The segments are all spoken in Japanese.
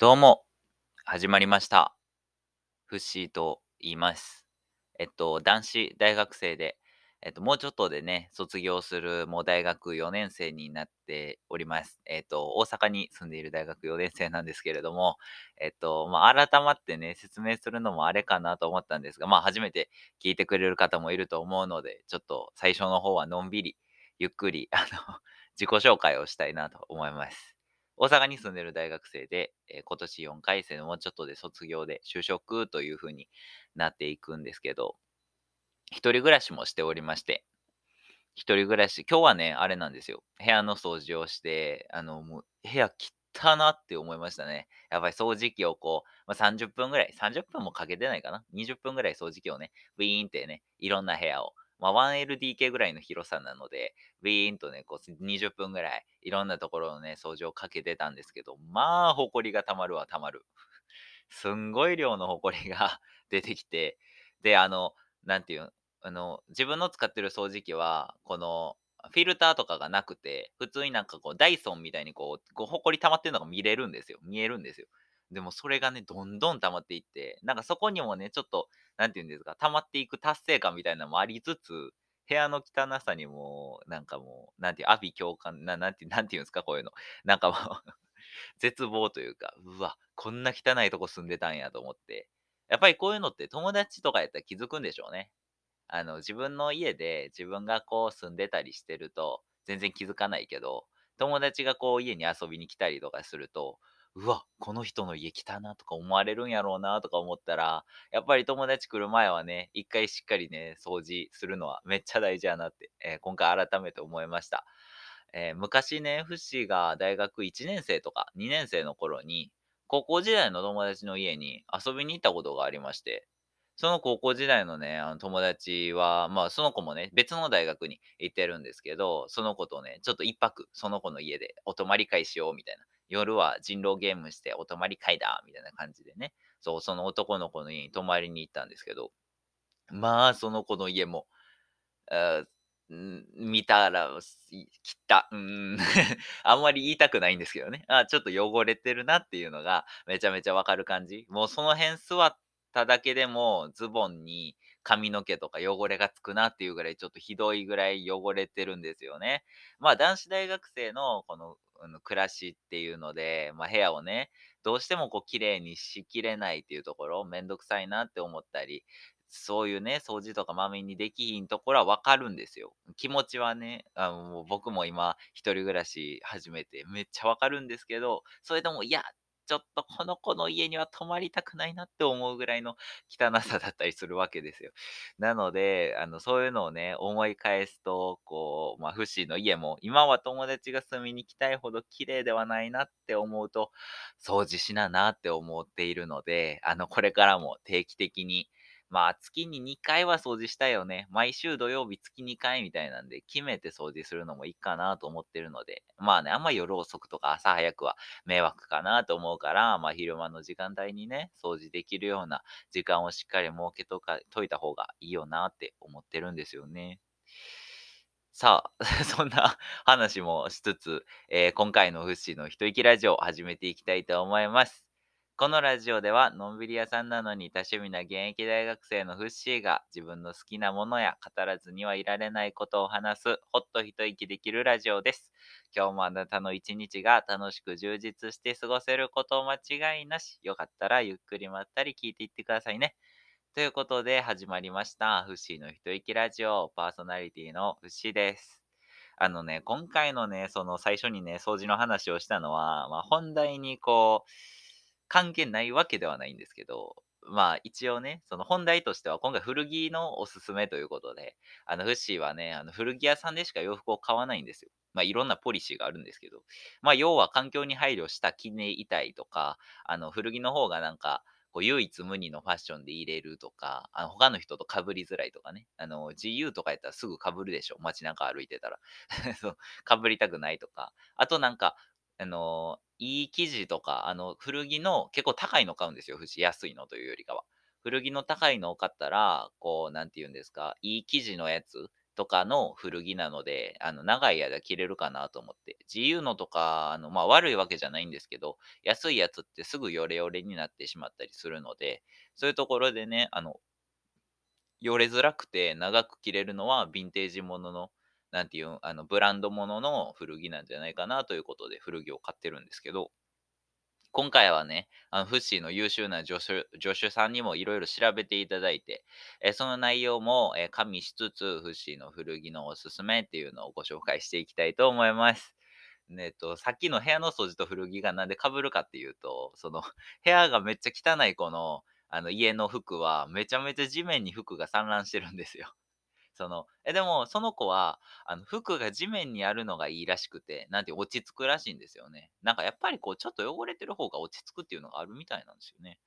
どうも、始まりました。フッシーと言います。えっと、男子大学生で、えっと、もうちょっとでね、卒業する、もう大学4年生になっております。えっと、大阪に住んでいる大学4年生なんですけれども、えっと、まあ、改まってね、説明するのもあれかなと思ったんですが、まあ、初めて聞いてくれる方もいると思うので、ちょっと最初の方はのんびり、ゆっくり、あの、自己紹介をしたいなと思います。大阪に住んでる大学生で、えー今年4回生のもうちょっとで卒業で就職という風になっていくんですけど、一人暮らしもしておりまして、一人暮らし、今日はね、あれなんですよ。部屋の掃除をして、あの、もう部屋汚なって思いましたね。やっぱり掃除機をこう、まあ、30分ぐらい、30分もかけてないかな？20分ぐらい掃除機をね、ウィーンってね、いろんな部屋を、まあ、1LDK ぐらいの広さなので、ウィーンとね、こう20分ぐらい、いろんなところのね、掃除をかけてたんですけど、まあ、ほこりがたまるわ、たまる。すんごい量のほこりが 出てきて、で、あの、なんていうの、あの、自分の使ってる掃除機は、この、フィルターとかがなくて、普通になんかこう、ダイソンみたいにこう、こうほこり溜まってるのが見れるんですよ。見えるんですよ。でもそれがね、どんどん溜まっていって、なんかそこにもね、ちょっと、なんていうんですか、溜まっていく達成感みたいなのもありつつ、部屋の汚さにも、なんかもう、なんていう、阿鼻共感、ななんて、なんていうんですか、こういうの。なんかもう、絶望というか、うわ、こんな汚いとこ住んでたんやと思って。やっぱりこういうのって友達とかやったら気づくんでしょうね。あの、自分の家で自分がこう住んでたりしてると、全然気づかないけど、友達がこう家に遊びに来たりとかすると、うわ、この人の家来たなとか思われるんやろうなとか思ったら、やっぱり友達来る前はね、一回しっかりね、掃除するのはめっちゃ大事やなって、えー今回改めて思いました。えー昔ね、フッシーが大学1年生とか2年生の頃に、高校時代の友達の家に遊びに行ったことがありまして、その高校時代のね、あの友達は、まあその子もね、別の大学に行ってるんですけど、その子とね、ちょっと一泊、その子の家でお泊まり会しようみたいな。夜は人狼ゲームしてお泊まり会だみたいな感じでね、そう、その男の子の家に泊まりに行ったんですけど、まあその子の家も、見たら、切った。うん あんまり言いたくないんですけどね。あちょっと汚れてるなっていうのがめちゃめちゃわかる感じ。もうその辺座っただけでもズボンに髪の毛とか汚れがつくなっていうぐらいちょっとひどいぐらい汚れてるんですよね。まあ男子大学生のこの暮らしっていうので、まあ部屋をね、どうしてもこう綺麗にしきれないっていうところ、めんどくさいなって思ったり、そういうね、掃除とかまめにできひんところはわかるんですよ。気持ちはね、あの僕も今、一人暮らし始めてめっちゃわかるんですけど、それでも、いや、ちょっとこの子の家には泊まりたくないなって思うぐらいの汚さだったりするわけですよ。なので、あの、そういうのをね、思い返すと、こう、まあ、フシの家も、今は友達が住みに来たいほど綺麗ではないなって思うと、掃除しななって思っているので、あの、これからも定期的に、まあ、月に2回は掃除したいよね。毎週土曜日月2回みたいなんで、決めて掃除するのもいいかなと思ってるので、まあね、あんま夜遅くとか朝早くは迷惑かなと思うから、まあ昼間の時間帯にね、掃除できるような時間をしっかり設けとか、といた方がいいよなって思ってるんですよね。さあ、そんな話もしつつ、えー今回のフッシーの一息ラジオを始めていきたいと思います。このラジオでは、のんびり屋さんなのに多趣味な現役大学生のフッシーが自分の好きなものや語らずにはいられないことを話す、ほっと一息できるラジオです。今日もあなたの一日が楽しく充実して過ごせること間違いなし。よかったらゆっくりまったり聞いていってくださいね。ということで始まりました。フッシーの一息ラジオ、パーソナリティのフッシーです。あのね、今回のね、その最初にね、掃除の話をしたのは、まあ、本題にこう、関係ないわけではないんですけど、まあ一応ね、その本題としては今回古着のおすすめということで、あのフッシーはね、あの古着屋さんでしか洋服を買わないんですよ。まあいろんなポリシーがあるんですけど、まあ要は環境に配慮した着ねいたいとか、あの古着の方がなんか、こう唯一無二のファッションで入れるとか、あの他の人と被りづらいとかね、あの GU とかやったらすぐ被るでしょ、街中歩いてたら。そう被りたくないとか、あとなんか、あのいい生地とか、あの、古着の結構高いの買うんですよ、ふし安いのというよりかは。古着の高いのを買ったら、こう、なんて言うんですか、いい生地のやつとかの古着なので、あの、長い間着れるかなと思って。GU のとか、あの、まあ、悪いわけじゃないんですけど、安いやつってすぐヨレヨレになってしまったりするので、そういうところでね、あの、よれづらくて長く着れるのはヴィンテージものの、なんていう、あの、ブランドものの古着なんじゃないかなということで古着を買ってるんですけど、今回はね、あの、フッシーの優秀な助手、助手さんにもいろいろ調べていただいて、えその内容も、え加味しつつ、フッシーの古着のおすすめっていうのをご紹介していきたいと思います。えっと、さっきの部屋の掃除と古着がなんで被るかっていうと、その、部屋がめっちゃ汚い子の、あの、家の服は、めちゃめちゃ地面に服が散乱してるんですよ。その、え、でも、その子は、あの、服が地面にあるのがいいらしくて、なんて落ち着くらしいんですよね。なんかやっぱりこう、ちょっと汚れてる方が落ち着くっていうのがあるみたいなんですよね。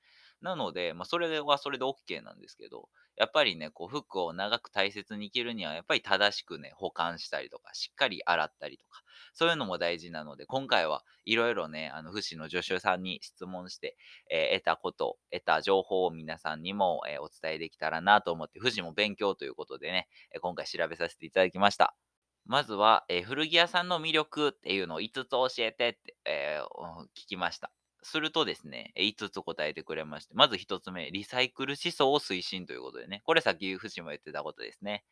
なので、まあ、それはそれで OK なんですけど、やっぱりね、こう、服を長く大切に着るには、やっぱり正しくね、保管したりとか、しっかり洗ったりとか、そういうのも大事なので、今回はいろいろね、あの、福祉の助手さんに質問して、えー、得たこと、得た情報を皆さんにも、えー、お伝えできたらなと思って、富士も勉強ということでね、え、今回調べさせていただきました。まずは、え古着屋さんの魅力っていうのを5つ教えてって、え聞きました。するとですね、5つ答えてくれまして、まず1つ目、リサイクル思想を推進ということでね、これさっき藤も言ってたことですね。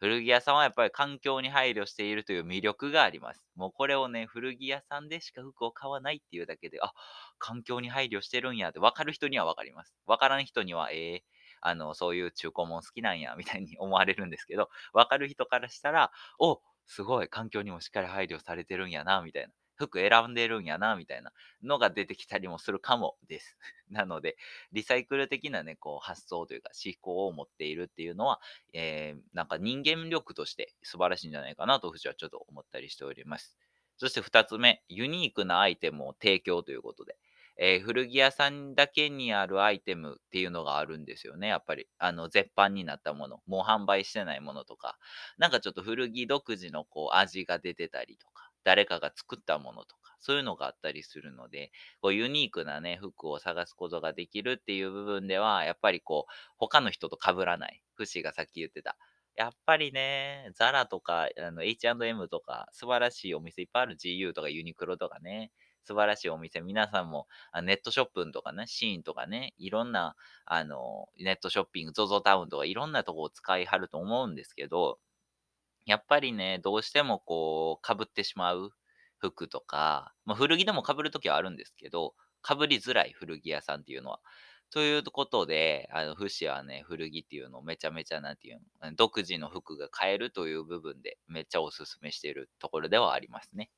古着屋さんはやっぱり環境に配慮しているという魅力があります。もうこれをね、古着屋さんでしか服を買わないっていうだけで、あ、環境に配慮してるんやって分かる人には分かります。分からん人には、ええー、あの、そういう中古も好きなんや、みたいに思われるんですけど、分かる人からしたら、お、すごい環境にもしっかり配慮されてるんやな、みたいな。服選んでるんやな、みたいなのが出てきたりもするかもです。なので、リサイクル的なね、こう発想というか思考を持っているっていうのは、えー、なんか人間力として素晴らしいんじゃないかなと、藤はちょっと思ったりしております。そして二つ目、ユニークなアイテムを提供ということで。えー、古着屋さんだけにあるアイテムっていうのがあるんですよね、やっぱり。あの、絶版になったもの、もう販売してないものとか、なんかちょっと古着独自のこう味が出てたりとか、誰かが作ったものとか、そういうのがあったりするので、こうユニークなね、服を探すことができるっていう部分では、やっぱりこう、他の人と被らない。フシがさっき言ってた。やっぱりね、ザラとか、H&M とか、素晴らしいお店いっぱいある GU とかユニクロとかね、素晴らしいお店、皆さんもネットショップとかね、シーンとかね、いろんな、あの、ネットショッピング、ZOZO タウンとかいろんなとこを使いはると思うんですけど、やっぱりね、どうしてもこう、被ってしまう服とか、まあ、古着でも被るときはあるんですけど、被りづらい古着屋さんっていうのは。ということで、あの、フシはね、古着っていうのをめちゃめちゃ、なんていうの、独自の服が買えるという部分で、めっちゃおすすめしているところではありますね。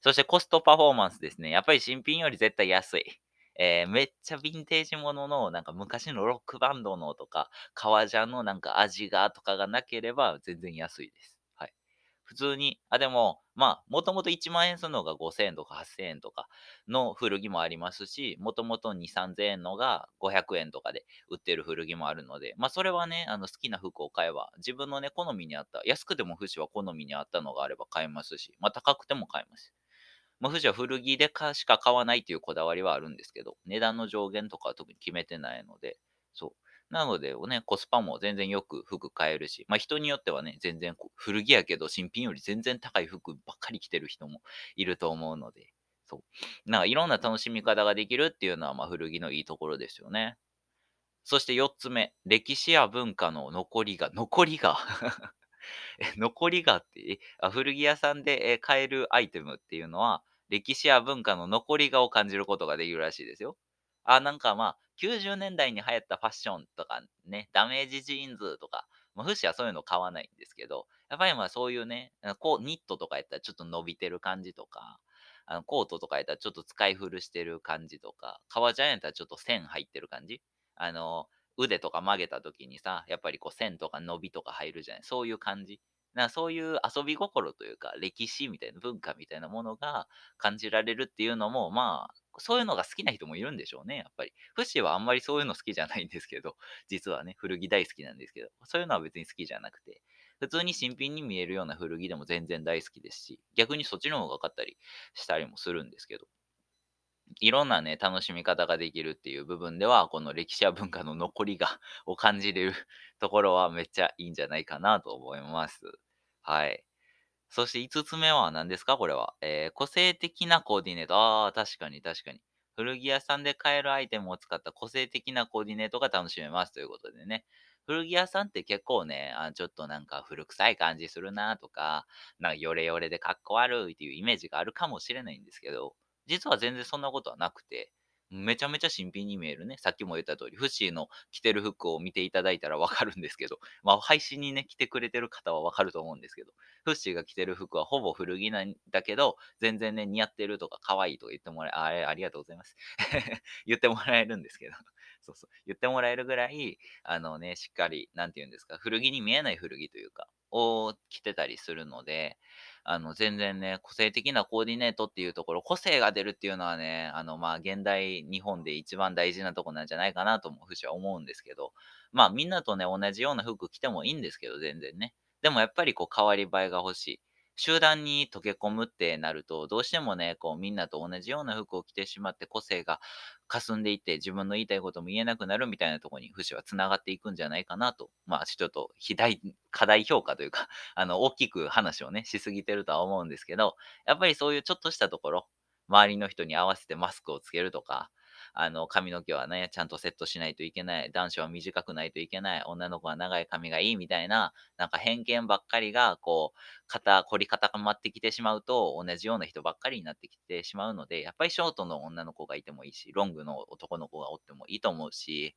そしてコストパフォーマンスですね。やっぱり新品より絶対安い。えー、めっちゃヴィンテージものの、なんか昔のロックバンドのとか、革ジャンのなんか味がとかがなければ全然安いです。普通に、あ、でも、まあ、もともと1万円するのが5000円とか8000円とかの古着もありますし、もともと2、3000円のが500円とかで売ってる古着もあるので、まあ、それはね、あの好きな服を買えば、自分のね、好みに合った、安くても富士は好みに合ったのがあれば買えますし、まあ、高くても買えます。まあ、富士は古着でかしか買わないっていうこだわりはあるんですけど、値段の上限とかは特に決めてないので、そう。なので、ね、コスパも全然よく服買えるし、まあ人によってはね、全然古着やけど新品より全然高い服ばっかり着てる人もいると思うので、そう。なんかいろんな楽しみ方ができるっていうのは、まあ古着のいいところですよね。そして4つ目、歴史や文化の残りが、残りが 残りがって、古着屋さんで買えるアイテムっていうのは、歴史や文化の残りがを感じることができるらしいですよ。あ、なんかまあ、90年代に流行ったファッションとかね、ダメージジーンズとか、まあ、フシはそういうの買わないんですけど、やっぱりまあそういうね、こうニットとかやったらちょっと伸びてる感じとか、あのコートとかやったらちょっと使い古してる感じとか、革ジャンやったらちょっと線入ってる感じ？あの、腕とか曲げた時にさ、やっぱりこう線とか伸びとか入るじゃない？そういう感じ？なそういう遊び心というか、歴史みたいな文化みたいなものが感じられるっていうのも、まあ、そういうのが好きな人もいるんでしょうね、やっぱり。フシはあんまりそういうの好きじゃないんですけど、実はね、古着大好きなんですけど、そういうのは別に好きじゃなくて、普通に新品に見えるような古着でも全然大好きですし、逆にそっちの方が買ったりしたりもするんですけど、いろんなね、楽しみ方ができるっていう部分では、この歴史や文化の残りが を感じれるところはめっちゃいいんじゃないかなと思います。はい。そして5つ目は何ですか？これは。えー個性的なコーディネート。ああ、確かに確かに。古着屋さんで買えるアイテムを使った個性的なコーディネートが楽しめますということでね。古着屋さんって結構ね、あちょっとなんか古臭い感じするなとか、なんかヨレヨレでかっこ悪いっていうイメージがあるかもしれないんですけど、実は全然そんなことはなくて、めちゃめちゃ新品に見えるね。さっきも言った通り、フッシーの着てる服を見ていただいたらわかるんですけど、まあ配信にね、着てくれてる方はわかると思うんですけど、フッシーが着てる服はほぼ古着なんだけど、全然ね、似合ってるとか可愛いとか言ってもらえ、あれ、ありがとうございます。言ってもらえるんですけど、そうそう、言ってもらえるぐらい、あのね、しっかり、なんて言うんですか、古着に見えない古着というか、を着てたりするので、あの、全然ね、個性的なコーディネートっていうところ、個性が出るっていうのはね、あの、まあ、現代日本で一番大事なとこなんじゃないかなとも、ふしは思うんですけど、まあ、みんなとね、同じような服着てもいいんですけど、全然ね。でもやっぱりこう、変わり映えが欲しい。集団に溶け込むってなると、どうしてもね、こう、みんなと同じような服を着てしまって、個性が霞んでいって、自分の言いたいことも言えなくなるみたいなところに、フシは繋がっていくんじゃないかなと。まあ、ちょっと、肥大、過大評価というか、あの、大きく話をね、しすぎてるとは思うんですけど、やっぱりそういうちょっとしたところ、周りの人に合わせてマスクをつけるとか、あの、髪の毛はね、ちゃんとセットしないといけない。男子は短くないといけない。女の子は長い髪がいいみたいな、なんか偏見ばっかりが、こう、肩、凝り固まってきてしまうと、同じような人ばっかりになってきてしまうので、やっぱりショートの女の子がいてもいいし、ロングの男の子がおってもいいと思うし、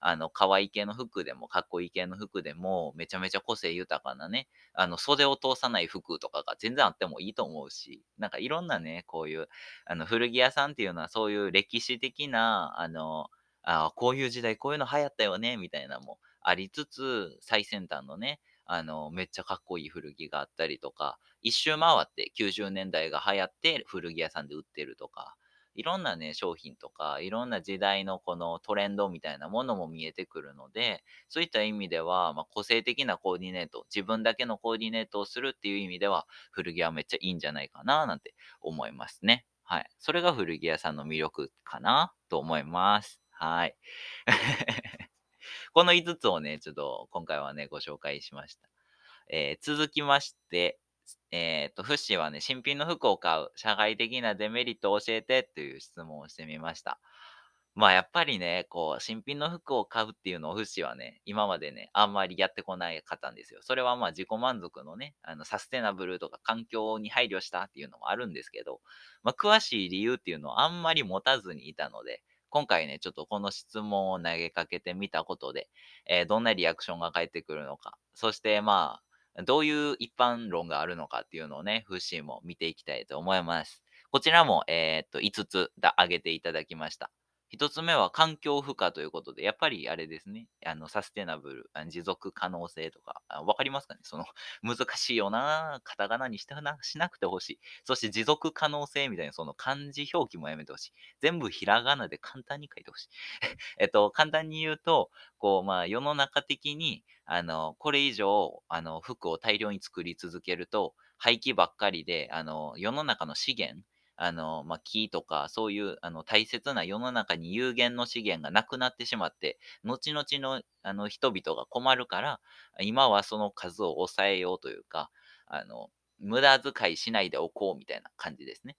あの、可愛い系の服でも、かっこいい系の服でも、めちゃめちゃ個性豊かなね、あの、袖を通さない服とかが全然あってもいいと思うし、なんかいろんなね、こういう、あの、古着屋さんっていうのはそういう歴史的な、あの、あこういう時代こういうの流行ったよね、みたいなのもありつつ、最先端のね、あの、めっちゃかっこいい古着があったりとか、一周回って90年代が流行って古着屋さんで売ってるとか、いろんなね、商品とか、いろんな時代のこのトレンドみたいなものも見えてくるので、そういった意味では、まあ、個性的なコーディネート、自分だけのコーディネートをするっていう意味では、古着はめっちゃいいんじゃないかな、なんて思いますね。はい。それが古着屋さんの魅力かな、と思います。はい。この5つをね、ちょっと今回はね、ご紹介しました。えー続きまして、えっと、フッシーはね、新品の服を買う、社会的なデメリットを教えてっていう質問をしてみました。まあやっぱりね、こう、新品の服を買うっていうのをフッシーはね、今までね、あんまりやってこないかったんですよ。それはまあ自己満足のね、あの、サステナブルとか環境に配慮したっていうのもあるんですけど、まあ詳しい理由っていうのをあんまり持たずにいたので、今回ね、ちょっとこの質問を投げかけてみたことで、えーどんなリアクションが返ってくるのか、そしてまあ、どういう一般論があるのかっていうのをね、フッシーも見ていきたいと思います。こちらも、えーっと、5つだ挙げていただきました。一つ目は環境負荷ということで、やっぱりあれですね、あの、サステナブル、持続可能性とか、わかりますかね？その、難しいよな、カタカナにしてなしなくてほしい。そして持続可能性みたいな、その漢字表記もやめてほしい。全部ひらがなで簡単に書いてほしい。えっと、簡単に言うと、こう、まあ、世の中的に、あの、これ以上、あの、服を大量に作り続けると、廃棄ばっかりで、あの、世の中の資源、あの、まあ、木とか、そういう、あの、大切な世の中に有限の資源がなくなってしまって、後々の、あの、人々が困るから、今はその数を抑えようというか、あの、無駄遣いしないでおこうみたいな感じですね。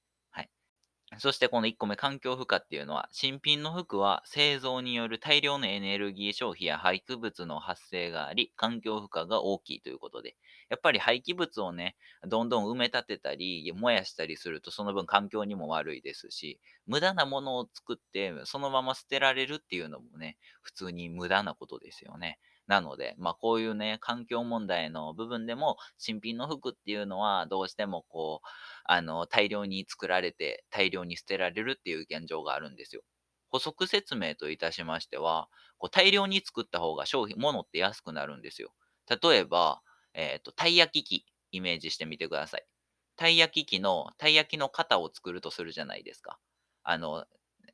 そしてこの1個目、環境負荷っていうのは、新品の服は製造による大量のエネルギー消費や廃棄物の発生があり、環境負荷が大きいということで、やっぱり廃棄物をね、どんどん埋め立てたり、燃やしたりすると、その分環境にも悪いですし、無駄なものを作って、そのまま捨てられるっていうのもね、普通に無駄なことですよね。なので、まあこういうね、環境問題の部分でも、新品の服っていうのはどうしてもこう、あの、大量に作られて、大量に捨てられるっていう現状があるんですよ。補足説明といたしましては、こう大量に作った方が商品、物って安くなるんですよ。例えば、えっ、と、たい焼き器、イメージしてみてください。たい焼き器の、たい焼きの型を作るとするじゃないですか。あの、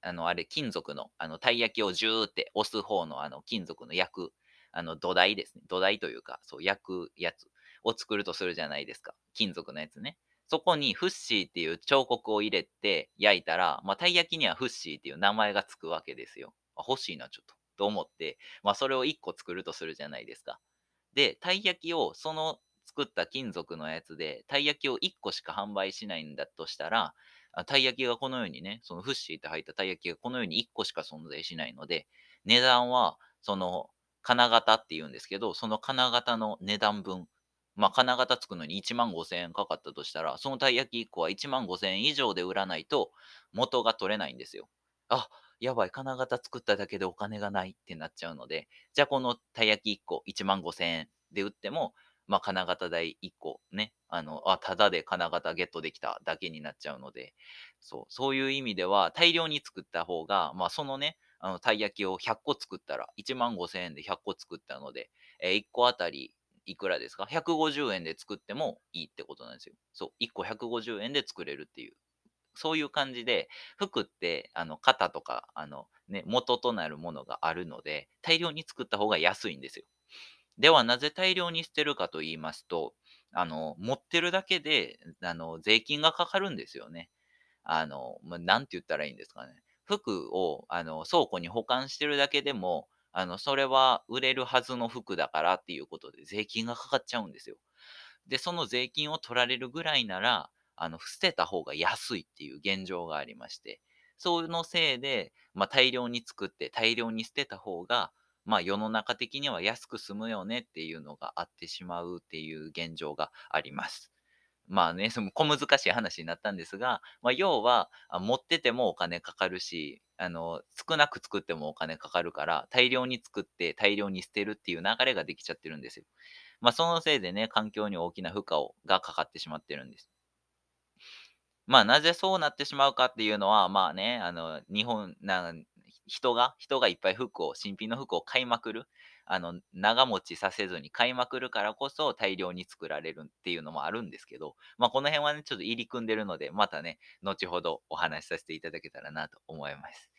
あの、あれ、金属の、あの、たい焼きをジューって押す方の、あの、金属の焼く、あの、土台ですね。土台というか、そう、焼くやつを作るとするじゃないですか。金属のやつね。そこにフッシーっていう彫刻を入れて焼いたら、まあ、たい焼きにはフッシーっていう名前がつくわけですよ。あ欲しいな、ちょっと。と思って、まあ、それを1個作るとするじゃないですか。で、たい焼きをその作った金属のやつで、たい焼きを1個しか販売しないんだとしたら、たい焼きがこのようにね、そのフッシーって入ったたい焼きがこのように1個しか存在しないので、値段は、その、金型って言うんですけど、その金型の値段分、まあ、金型作るのに1万5000円かかったとしたら、そのたい焼き1個は1万5000円以上で売らないと元が取れないんですよ。あ、やばい、金型作っただけでお金がないってなっちゃうので、じゃあこのたい焼き1個1万5000円で売っても、まあ、金型代1個ね、あの、あ、ただで金型ゲットできただけになっちゃうので、そう、そういう意味では大量に作った方が、まあ、そのね、あの、たい焼きを100個作ったら、1万5000円で100個作ったので、えー1個あたりいくらですか ?150 円で作ってもいいってことなんですよ。そう、1個150円で作れるっていう。そういう感じで、服って、あの、型とか、あの、ね、元となるものがあるので、大量に作った方が安いんですよ。では、なぜ大量に捨てるかと言いますと、あの、持ってるだけで、あの、税金がかかるんですよね。あの、まあ、なんて言ったらいいんですかね。服を、あの、倉庫に保管してるだけでも、あの、それは売れるはずの服だからっていうことで税金がかかっちゃうんですよ。で、その税金を取られるぐらいなら、あの、捨てた方が安いっていう現状がありまして、そのせいで、まあ、大量に作って大量に捨てた方が、まあ、世の中的には安く済むよねっていうのがあってしまうっていう現状があります。まあね、その小難しい話になったんですが、まあ、要は、持っててもお金かかるし、あの、少なく作ってもお金かかるから、大量に作って大量に捨てるっていう流れができちゃってるんですよ。まあ、そのせいでね、環境に大きな負荷をがかかってしまってるんです。まあ、なぜそうなってしまうかっていうのは、まあね、あの、日本、な人が、人がいっぱい服を、新品の服を買いまくる。あの、長持ちさせずに買いまくるからこそ大量に作られるっていうのもあるんですけど、まあ、この辺はね、ちょっと入り組んでるので、またね、後ほどお話しさせていただけたらなと思います。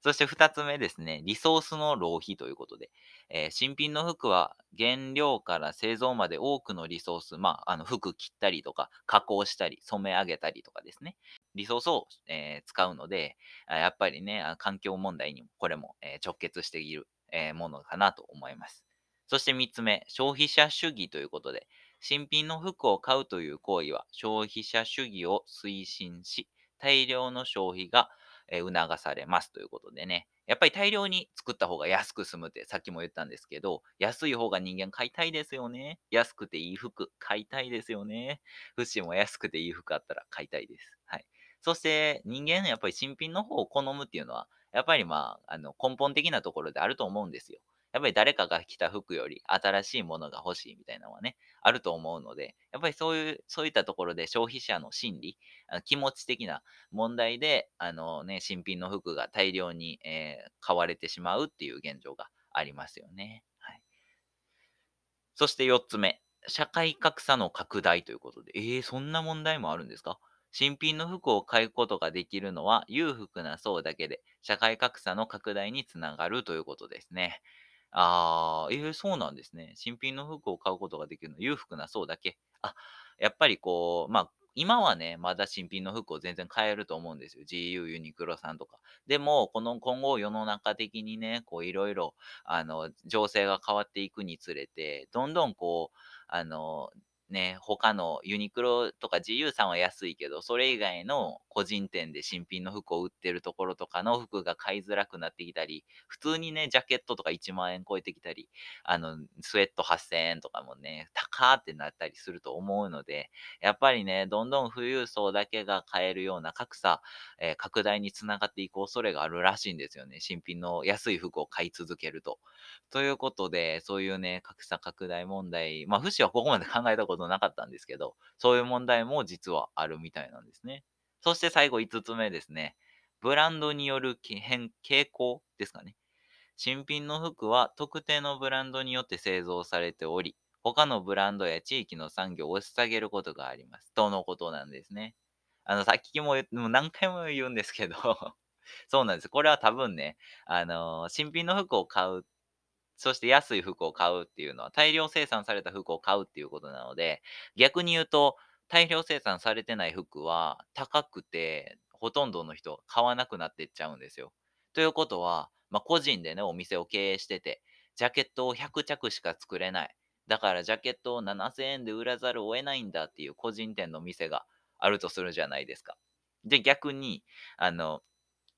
そして二つ目ですね、リソースの浪費ということで、えー新品の服は原料から製造まで多くのリソース、まあ、あの服切ったりとか、加工したり、染め上げたりとかですね、リソースを、えー使うので、やっぱりね、環境問題にもこれも、えー直結している、えものかなと思います。そして三つ目、消費者主義ということで、新品の服を買うという行為は消費者主義を推進し、大量の消費が促されますということでね。やっぱり大量に作った方が安く済むってさっきも言ったんですけど、安い方が人間買いたいですよね。安くていい服買いたいですよね。フシも安くていい服あったら買いたいです。はい。そして人間やっぱり新品の方を好むっていうのは、やっぱりまあ、あの根本的なところであると思うんですよ。やっぱり誰かが着た服より新しいものが欲しいみたいなのはね、あると思うので、やっぱりそういう、そういったところで消費者の心理、あの気持ち的な問題で、あのね、新品の服が大量に、えー買われてしまうっていう現状がありますよね。はい。そして4つ目、社会格差の拡大ということで、えー、そんな問題もあるんですか？新品の服を買うことができるのは裕福な層だけで、社会格差の拡大につながるということですね。ああ、えー、そうなんですね。新品の服を買うことができるのは裕福な層だけ。あ、やっぱりこう、まあ、今はね、まだ新品の服を全然買えると思うんですよ。GU、ユニクロさんとか。でも、この今後世の中的にね、こういろいろ、あの、情勢が変わっていくにつれて、どんどんこう、あの、ね、他のユニクロとか GU さんは安いけど、それ以外の個人店で新品の服を売ってるところとかの服が買いづらくなってきたり、普通にね、ジャケットとか1万円超えてきたり、あの、スウェット8000円とかもね、高ってなったりすると思うので、やっぱりね、どんどん富裕層だけが買えるような格差、えー拡大につながっていく恐れがあるらしいんですよね。新品の安い服を買い続けると。ということで、そういうね、格差拡大問題、まあ、フシはここまで考えたことなかったんですけど、そういう問題も実はあるみたいなんですね。そして最後5つ目ですね。ブランドによる変傾向ですかね。新品の服は特定のブランドによって製造されており、他のブランドや地域の産業を押し下げることがあります。とのことなんですね。あの、さっきももう何回も言うんですけど、そうなんです。これは多分ね、あのー新品の服を買う、そして安い服を買うっていうのは、大量生産された服を買うっていうことなので、逆に言うと、大量生産されてない服は高くて、ほとんどの人買わなくなっていっちゃうんですよ。ということは、まあ、個人でね、お店を経営してて、ジャケットを100着しか作れない。だからジャケットを7000円で売らざるを得ないんだっていう個人店の店があるとするじゃないですか。で、逆に、あの、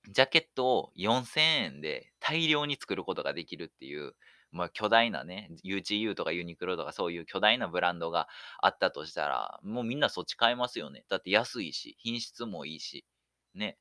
ジャケットを4000円で大量に作ることができるっていう、まあ、巨大なね、UGU とかユニクロとかそういう巨大なブランドがあったとしたら、もうみんなそっち買えますよね。だって安いし、品質もいいし、ね。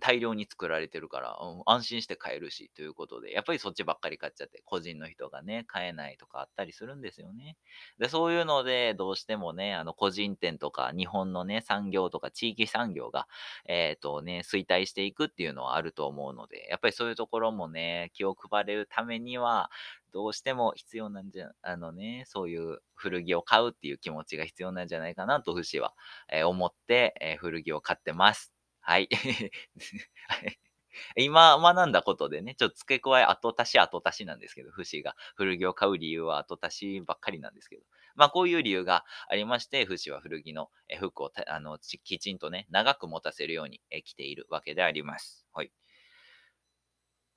大量に作られてるから、安心して買えるし、ということで、やっぱりそっちばっかり買っちゃって、個人の人がね、買えないとかあったりするんですよね。で、そういうので、どうしてもね、あの、個人店とか、日本のね、産業とか、地域産業が、えっ、ー、とね、衰退していくっていうのはあると思うので、やっぱりそういうところもね、気を配れるためには、どうしても必要なんじゃ、あのね、そういう古着を買うっていう気持ちが必要なんじゃないかなと、フシは、えー、思って、えー、古着を買ってます。はい。今学んだことでね、ちょっと付け加え後足し後足しなんですけど、フシが古着を買う理由は後足しばっかりなんですけど、まあこういう理由がありまして、フシは古着の服をあのきちんとね、長く持たせるように着ているわけであります。はい。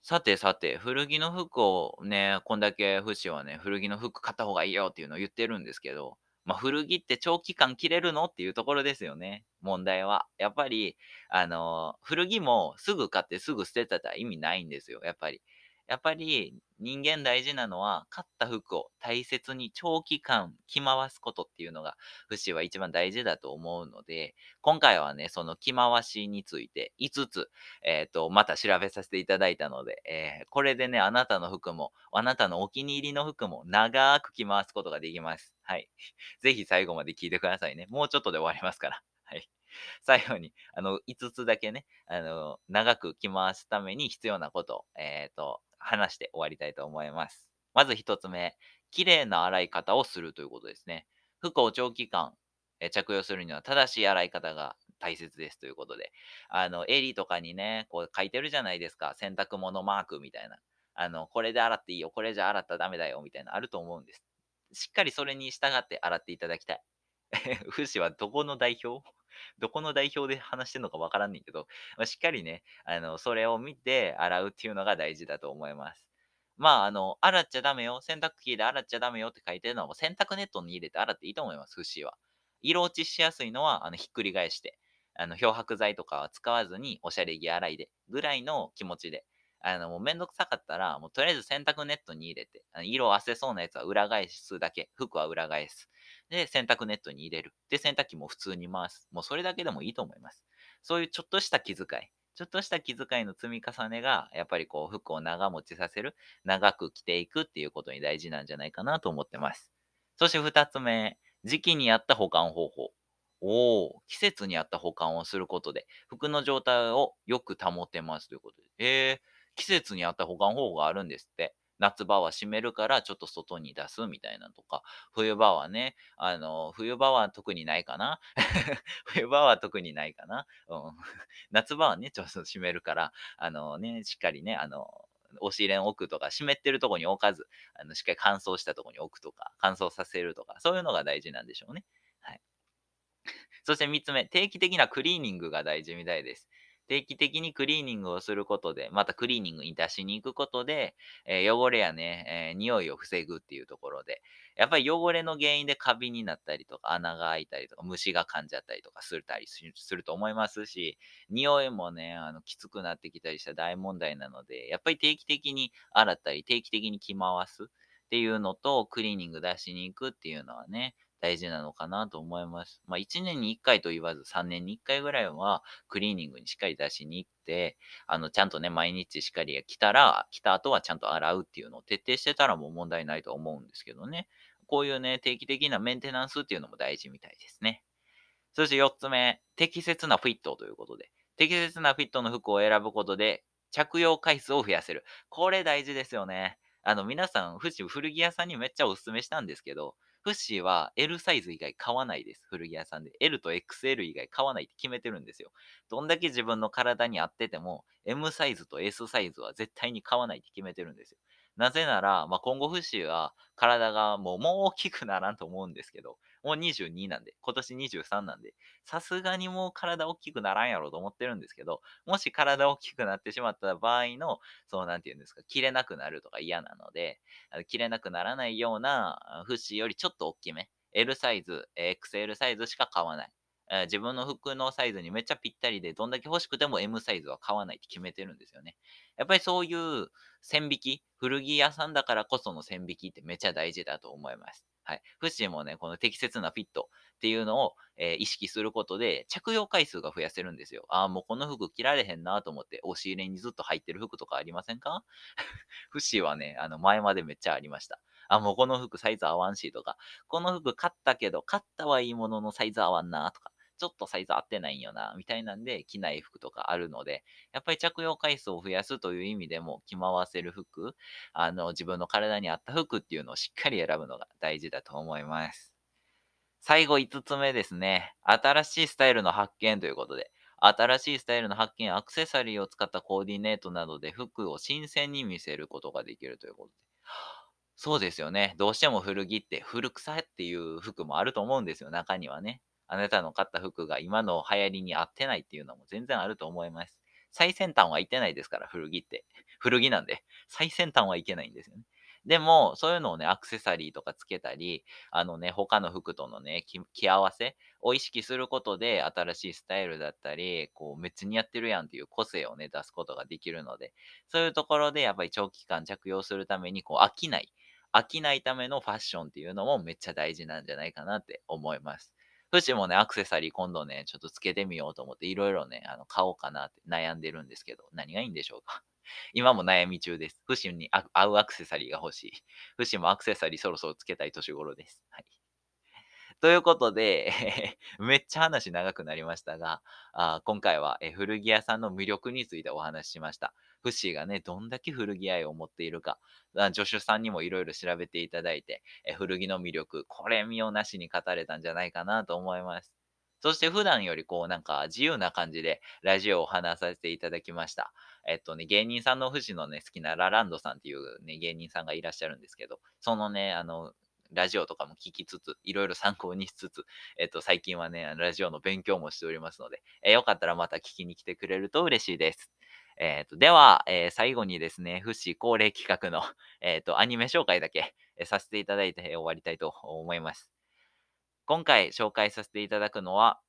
さてさて、古着の服をね、こんだけフシはね、古着の服買った方がいいよっていうのを言ってるんですけど、まあ、古着って長期間着れるのっていうところですよね。問題は。やっぱり、あの、古着もすぐ買ってすぐ捨てたら意味ないんですよ。やっぱり。やっぱり人間大事なのは、買った服を大切に長期間着回すことっていうのが、フシは一番大事だと思うので、今回はね、その着回しについて5つ、えっ、ー、と、また調べさせていただいたので、えー、これでね、あなたの服も、あなたのお気に入りの服も長く着回すことができます。はい。ぜひ最後まで聞いてくださいね。もうちょっとで終わりますから。はい。最後に、あの、5つだけね、あの、長く着回すために必要なことを、えっ、ー、と、話して終わりたいと思います。まず一つ目、綺麗な洗い方をするということですね。服を長期間、着用するには正しい洗い方が大切ですということで、あの、襟とかにね、こう書いてるじゃないですか。洗濯物マークみたいな。あの、これで洗っていいよ、これじゃ洗ったらダメだよ、みたいなあると思うんです。しっかりそれに従って洗っていただきたい。フシはどこの代表？どこの代表で話してんのかわからんねんけど、まあ、しっかりね、あの、それを見て洗うっていうのが大事だと思います。まあ、あの、洗っちゃダメよ。洗濯機で洗っちゃダメよって書いてるのは、洗濯ネットに入れて洗っていいと思います、フシは。色落ちしやすいのは、あの、ひっくり返して、あの、漂白剤とかは使わずに、おしゃれ着洗いで、ぐらいの気持ちで。あの、もうめんどくさかったら、もうとりあえず洗濯ネットに入れて、あの色あせそうなやつは裏返すだけ、服は裏返す。で、洗濯ネットに入れる。で、洗濯機も普通に回す。もうそれだけでもいいと思います。そういうちょっとした気遣い。ちょっとした気遣いの積み重ねが、やっぱりこう、服を長持ちさせる、長く着ていくっていうことに大事なんじゃないかなと思ってます。そして二つ目、時期に合った保管方法。おお、季節に合った保管をすることで、服の状態をよく保てますということで。えー、季節に合った保管方法があるんですって。夏場は閉めるからちょっと外に出すみたいなとか、冬場はね、あの、冬場は特にないかな 冬場は特にないかなうん。夏場はね、ちょっと閉めるから、あのね、しっかりね、あの、押し入れに置くとか、湿ってるとこに置かず、あのしっかり乾燥したとこに置くとか、乾燥させるとか、そういうのが大事なんでしょうね。はい。そして3つ目、定期的なクリーニングが大事みたいです。定期的にクリーニングをすることで、またクリーニングに出しに行くことで、えー、汚れやね、えー、匂いを防ぐっていうところで、やっぱり汚れの原因でカビになったりとか、穴が開いたりとか、虫が噛んじゃったりとかするたりすると思いますし、匂いもね、あの、きつくなってきたりした大問題なので、やっぱり定期的に洗ったり、定期的に着回すっていうのと、クリーニング出しに行くっていうのはね、大事なのかなと思います。まあ、1年に1回と言わず3年に1回ぐらいはクリーニングにしっかり出しに行って、あの、ちゃんとね、毎日しっかり来たら、来た後はちゃんと洗うっていうのを徹底してたらもう問題ないと思うんですけどね。こういうね、定期的なメンテナンスっていうのも大事みたいですね。そして4つ目、適切なフィットということで、適切なフィットの服を選ぶことで、着用回数を増やせる。これ大事ですよね。あの、皆さん、富士古着屋さんにめっちゃおすすめしたんですけど、フッシーは L サイズ以外買わないです。古着屋さんで。L と XL 以外買わないって決めてるんですよ。どんだけ自分の体に合ってても、M サイズと S サイズは絶対に買わないって決めてるんですよ。なぜなら、まあ、今後フッシーは体がもうもう大きくならんと思うんですけど、もう22なんで、今年23なんで、さすがにもう体大きくならんやろうと思ってるんですけど、もし体大きくなってしまった場合の、そうなんて言うんですか、切れなくなるとか嫌なので、切れなくならないような、フッシーよりちょっと大きめ、L サイズ、XL サイズしか買わない。自分の服のサイズにめっちゃぴったりで、どんだけ欲しくても M サイズは買わないって決めてるんですよね。やっぱりそういう線引き、古着屋さんだからこその線引きってめっちゃ大事だと思います。はい。フッシーもね、この適切なフィットっていうのを、えー、意識することで、着用回数が増やせるんですよ。ああ、もうこの服着られへんなと思って、押し入れにずっと入ってる服とかありませんか？フッシーはね、あの、前までめっちゃありました。あ、もうこの服サイズ合わんしとか、この服買ったけど、買ったはいいもののサイズ合わんなとか、ちょっとサイズ合ってないんよな、みたいなんで着ない服とかあるので、やっぱり着用回数を増やすという意味でも着回せる服、あの、自分の体に合った服っていうのをしっかり選ぶのが大事だと思います。最後5つ目ですね。新しいスタイルの発見ということで、新しいスタイルの発見、アクセサリーを使ったコーディネートなどで服を新鮮に見せることができるということで。そうですよね。どうしても古着って古臭っていう服もあると思うんですよ、中にはね。あなたの買った服が今の流行りに合ってないっていうのも全然あると思います。最先端はいってないですから、古着って。古着なんで。最先端はいけないんですよね。でも、そういうのをね、アクセサリーとかつけたり、あのね、他の服とのね、着合わせを意識することで、新しいスタイルだったり、こう、めっちゃ似合ってるやんっていう個性をね、出すことができるので、そういうところで、やっぱり長期間着用するために、こう、飽きない。飽きないためのファッションっていうのもめっちゃ大事なんじゃないかなって思います。フシもね、アクセサリー今度ね、ちょっとつけてみようと思って、いろいろね、あの、買おうかなって悩んでるんですけど、何がいいんでしょうか？今も悩み中です。フシに合うアクセサリーが欲しい。フシもアクセサリーそろそろつけたい年頃です。はい。ということで、めっちゃ話長くなりましたが、あ今回は、古着屋さんの魅力についてお話ししました。フッシーがね、どんだけ古着愛を持っているか、助手さんにもいろいろ調べていただいて、え古着の魅力、これ見よなしに語れたんじゃないかなと思います。そして普段よりこうなんか自由な感じでラジオを話させていただきました。えっとね、芸人さんの富士のね、好きなラランドさんっていうね、芸人さんがいらっしゃるんですけど、そのね、あの、ラジオとかも聞きつつ、いろいろ参考にしつつ、えっと、最近はね、ラジオの勉強もしておりますので、えよかったらまた聞きに来てくれると嬉しいです。えっ、と、では、えー、最後にですね、フッシー恒例企画の、えっ、と、アニメ紹介だけ、えさせていただいて終わりたいと思います。今回紹介させていただくのは、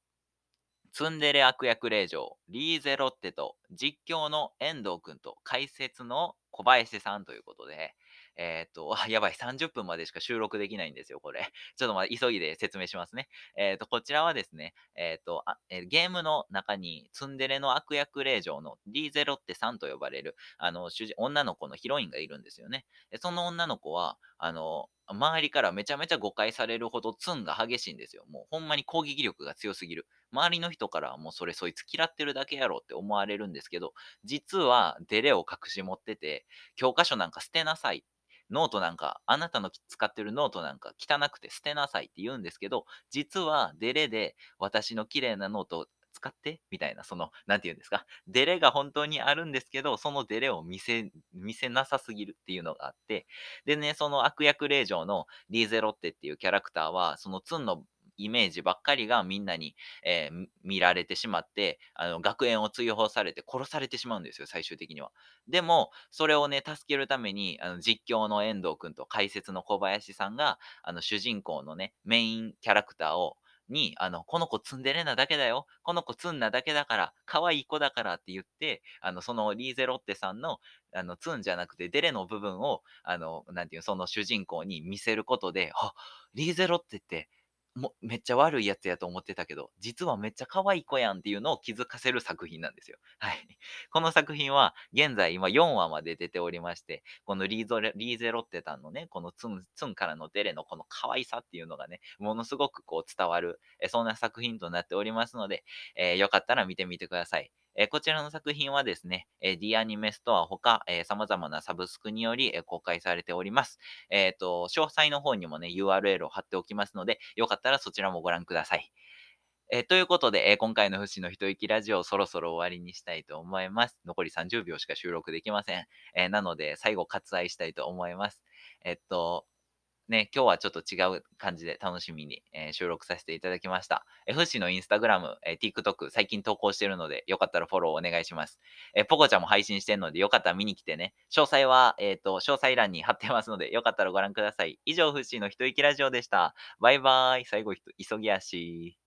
ツンデレ悪役令嬢、リーゼロッテと実況の遠藤くんと解説の小林さんということで、えっ、と、あ、やばい、30分までしか収録できないんですよ、これ。ちょっとまあ、急いで説明しますね。えっ、と、こちらはですね、えっ、とあえゲームの中にツンデレの悪役令嬢の D0 って3と呼ばれる、あの、主人、女の子のヒロインがいるんですよね。その女の子は、あの、周りからめちゃめちゃ誤解されるほどツンが激しいんですよ。もうほんまに攻撃力が強すぎる。周りの人からはもうそれそいつ嫌ってるだけやろって思われるんですけど、実はデレを隠し持ってて、教科書なんか捨てなさい。ノートなんか、あなたの使ってるノートなんか汚くて捨てなさいって言うんですけど、実はデレで私の綺麗なノート使ってみたいな、その、なんて言うんですか？デレが本当にあるんですけど、そのデレを見せ、見せなさすぎるっていうのがあって、でね、その悪役令嬢のリーゼロッテっていうキャラクターは、そのツンのイメージばっかりがみんなに、えー、見られてしまって、あの、学園を追放されて殺されてしまうんですよ、最終的には。でも、それをね、助けるために、あの、実況の遠藤くんと解説の小林さんが、あの、主人公のね、メインキャラクターを、に、あの、この子ツンデレなだけだよ。この子ツンなだけだから、可愛い子だからって言って、あの、そのリーゼロッテさんの、あの、ツンじゃなくてデレの部分を、あの、なんていう、その主人公に見せることで、あ、リーゼロッテって、もめっちゃ悪いやつやと思ってたけど、実はめっちゃ可愛い子やんっていうのを気づかせる作品なんですよ。はい。この作品は、現在今4話まで出ておりまして、このリーゾレリーゼロッテさんのね、このツン、ツンからのデレのこの可愛さっていうのがね、ものすごくこう伝わる、えそんな作品となっておりますので、えー、よかったら見てみてください。えこちらの作品はですね、え D アニメストアほか、えー、様々なサブスクにより、え公開されております。えっ、と、詳細の方にもね、URL を貼っておきますので、よかったらそちらもご覧ください。え、ということで、え、今回の不死の一息ラジオそろそろ終わりにしたいと思います。残り30秒しか収録できません。え、なので、最後割愛したいと思います。えっと、ね、今日はちょっと違う感じで楽しみに、えー収録させていただきました。FC、のインスタグラム、えー TikTok 最近投稿してるので、よかったらフォローお願いします。えーポコちゃんも配信してるので、よかったら見に来てね。詳細は、えっ、と、詳細欄に貼ってますので、よかったらご覧ください。以上、FC の一息ラジオでした。バイバーイ。最後、急ぎ足。